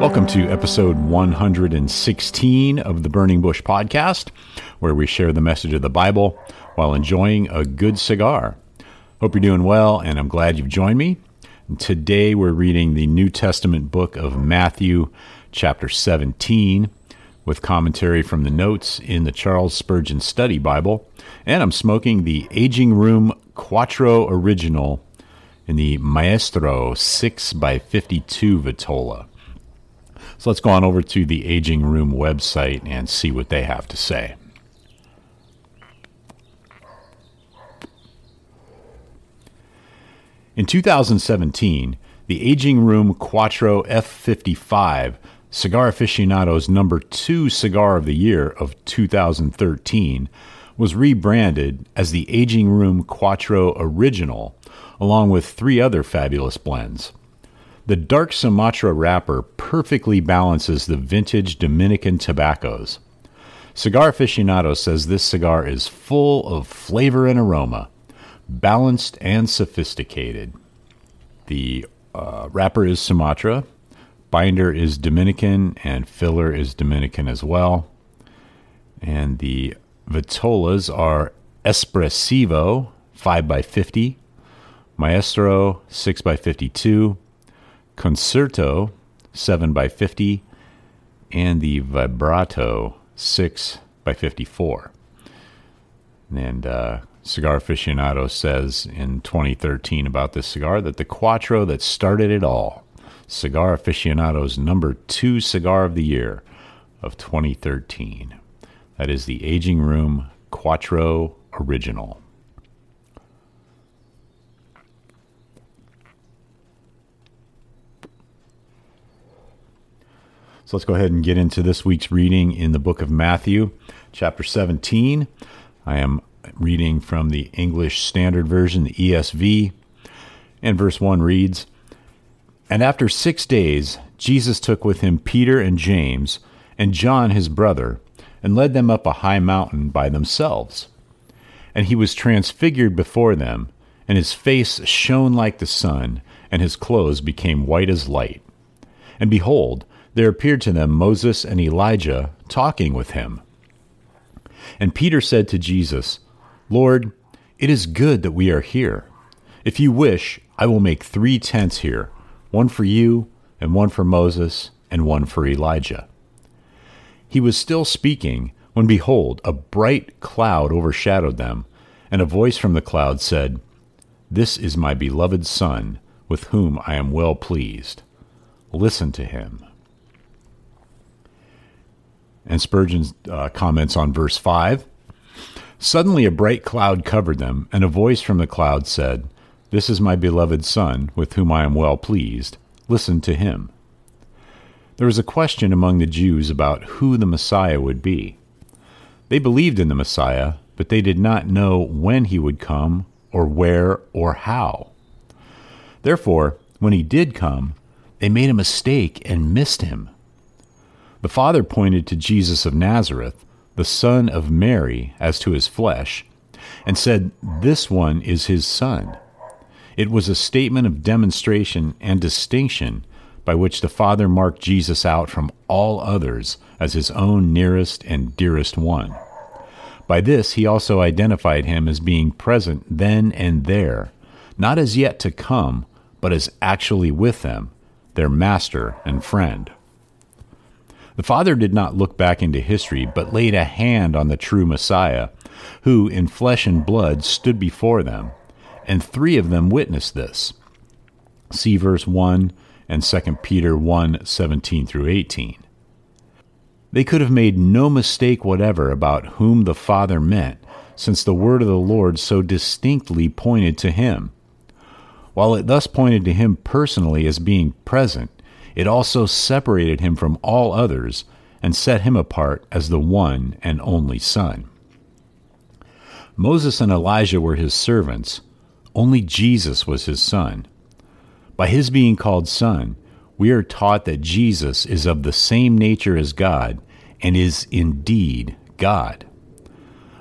Welcome to episode 116 of the Burning Bush podcast, where we share the message of the Bible while enjoying a good cigar. Hope you're doing well, and I'm glad you've joined me. Today we're reading the New Testament book of Matthew, chapter 17, with commentary from the notes in the Charles Spurgeon Study Bible. And I'm smoking the Aging Room Quattro Original in the Maestro 6x52 Vitola. So let's go on over to the Aging Room website and see what they have to say. In 2017, the Aging Room Quattro F55, Cigar Aficionado's number two cigar of the year of 2013, was rebranded as the Aging Room Quattro Original, along with three other fabulous blends. The dark Sumatra wrapper perfectly balances the vintage Dominican tobaccos. Cigar Aficionado says this cigar is full of flavor and aroma, balanced and sophisticated. The uh, wrapper is Sumatra, binder is Dominican, and filler is Dominican as well. And the vitolas are Espressivo 5x50, Maestro 6x52, Concerto 7 by 50 and the Vibrato 6 by 54. And uh, Cigar Aficionado says in 2013 about this cigar that the Quattro that started it all, Cigar Aficionado's number two cigar of the year of 2013. That is the Aging Room Quattro Original. So let's go ahead and get into this week's reading in the book of Matthew, chapter 17. I am reading from the English Standard Version, the ESV, and verse 1 reads And after six days, Jesus took with him Peter and James and John his brother, and led them up a high mountain by themselves. And he was transfigured before them, and his face shone like the sun, and his clothes became white as light. And behold, there appeared to them Moses and Elijah talking with him. And Peter said to Jesus, Lord, it is good that we are here. If you wish, I will make three tents here one for you, and one for Moses, and one for Elijah. He was still speaking when, behold, a bright cloud overshadowed them, and a voice from the cloud said, This is my beloved Son, with whom I am well pleased. Listen to him. And Spurgeon uh, comments on verse 5. Suddenly a bright cloud covered them, and a voice from the cloud said, This is my beloved Son, with whom I am well pleased. Listen to him. There was a question among the Jews about who the Messiah would be. They believed in the Messiah, but they did not know when he would come, or where, or how. Therefore, when he did come, they made a mistake and missed him. The Father pointed to Jesus of Nazareth, the son of Mary, as to his flesh, and said, This one is his son. It was a statement of demonstration and distinction by which the Father marked Jesus out from all others as his own nearest and dearest one. By this, he also identified him as being present then and there, not as yet to come, but as actually with them, their master and friend. The Father did not look back into history, but laid a hand on the true Messiah, who in flesh and blood stood before them, and three of them witnessed this. See verse 1 and 2 Peter 1 17 through 18. They could have made no mistake whatever about whom the Father meant, since the word of the Lord so distinctly pointed to him. While it thus pointed to him personally as being present, it also separated him from all others and set him apart as the one and only Son. Moses and Elijah were his servants, only Jesus was his son. By his being called Son, we are taught that Jesus is of the same nature as God and is indeed God.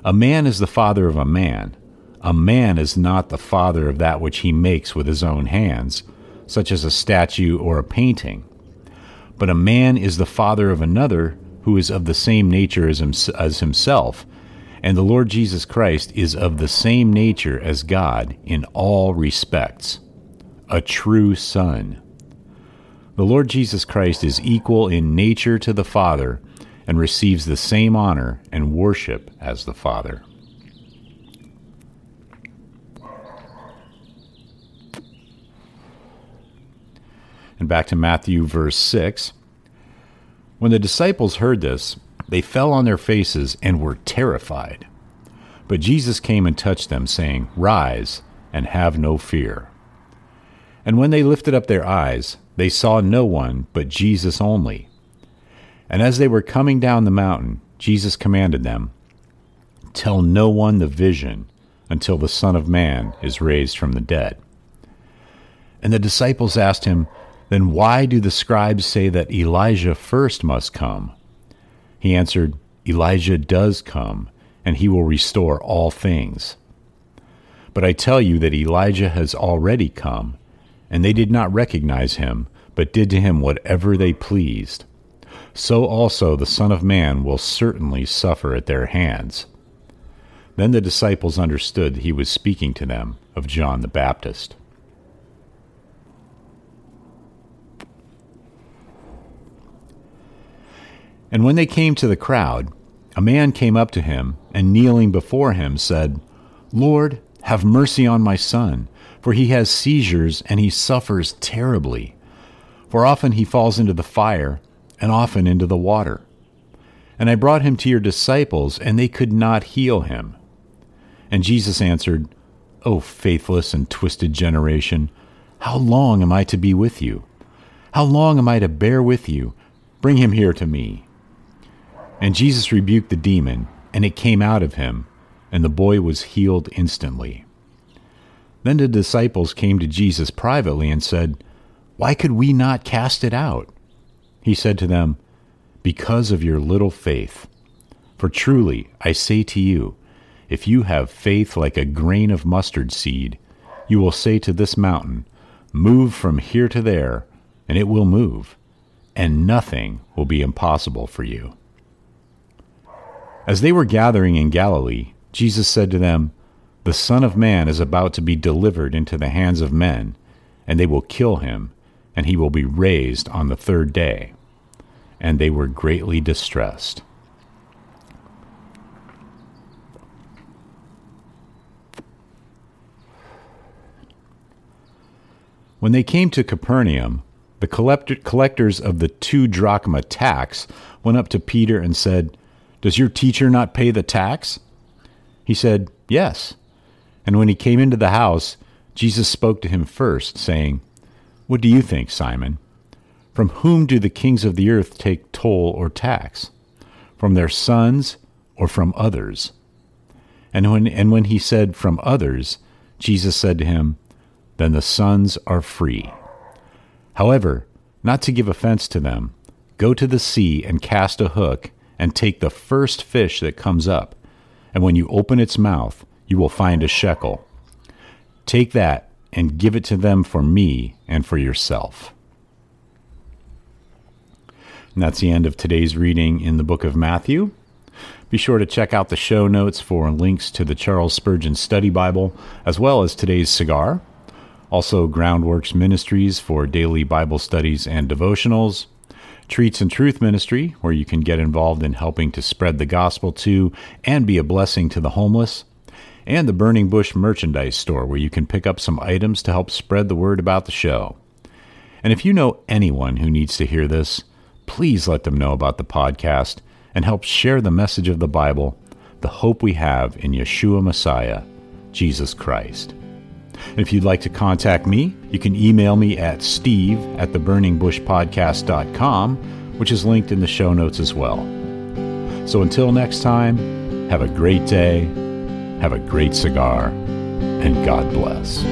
A man is the father of a man. A man is not the father of that which he makes with his own hands, such as a statue or a painting. But a man is the father of another who is of the same nature as, himself, and the Lord Jesus Christ is of the same nature as God in all respects a true Son. The Lord Jesus Christ is equal in nature to the Father and receives the same honor and worship as the Father. And back to Matthew, verse 6. When the disciples heard this, they fell on their faces and were terrified. But Jesus came and touched them, saying, Rise and have no fear. And when they lifted up their eyes, they saw no one but Jesus only. And as they were coming down the mountain, Jesus commanded them, Tell no one the vision until the Son of Man is raised from the dead. And the disciples asked him, Then why do the scribes say that Elijah first must come? He answered, Elijah does come, and he will restore all things. But I tell you that Elijah has already come and they did not recognize him, but did to him whatever they pleased. So also the Son of Man will certainly suffer at their hands. Then the disciples understood that he was speaking to them of John the Baptist. And when they came to the crowd, a man came up to him, and kneeling before him, said, Lord, have mercy on my son for he has seizures and he suffers terribly. For often he falls into the fire, and often into the water. And I brought him to your disciples, and they could not heal him. And Jesus answered, O faithless and twisted generation, how long am I to be with you? How long am I to bear with you? Bring him here to me. And Jesus rebuked the demon, and it came out of him, and the boy was healed instantly. Then the disciples came to Jesus privately and said, Why could we not cast it out? He said to them, Because of your little faith. For truly, I say to you, if you have faith like a grain of mustard seed, you will say to this mountain, Move from here to there, and it will move, and nothing will be impossible for you. As they were gathering in Galilee, Jesus said to them, the Son of Man is about to be delivered into the hands of men, and they will kill him, and he will be raised on the third day. And they were greatly distressed. When they came to Capernaum, the collectors of the two drachma tax went up to Peter and said, Does your teacher not pay the tax? He said, Yes. And when he came into the house, Jesus spoke to him first, saying, What do you think, Simon? From whom do the kings of the earth take toll or tax? From their sons or from others? And when, and when he said, From others, Jesus said to him, Then the sons are free. However, not to give offense to them, Go to the sea and cast a hook, and take the first fish that comes up. And when you open its mouth, you will find a shekel. Take that and give it to them for me and for yourself. And that's the end of today's reading in the book of Matthew. Be sure to check out the show notes for links to the Charles Spurgeon Study Bible, as well as today's cigar. Also, Groundworks Ministries for daily Bible studies and devotionals. Treats and Truth Ministry, where you can get involved in helping to spread the gospel to and be a blessing to the homeless. And the Burning Bush Merchandise Store, where you can pick up some items to help spread the word about the show. And if you know anyone who needs to hear this, please let them know about the podcast and help share the message of the Bible, the hope we have in Yeshua Messiah, Jesus Christ. And if you'd like to contact me, you can email me at steve at theburningbushpodcast.com, which is linked in the show notes as well. So until next time, have a great day, have a great cigar, and God bless.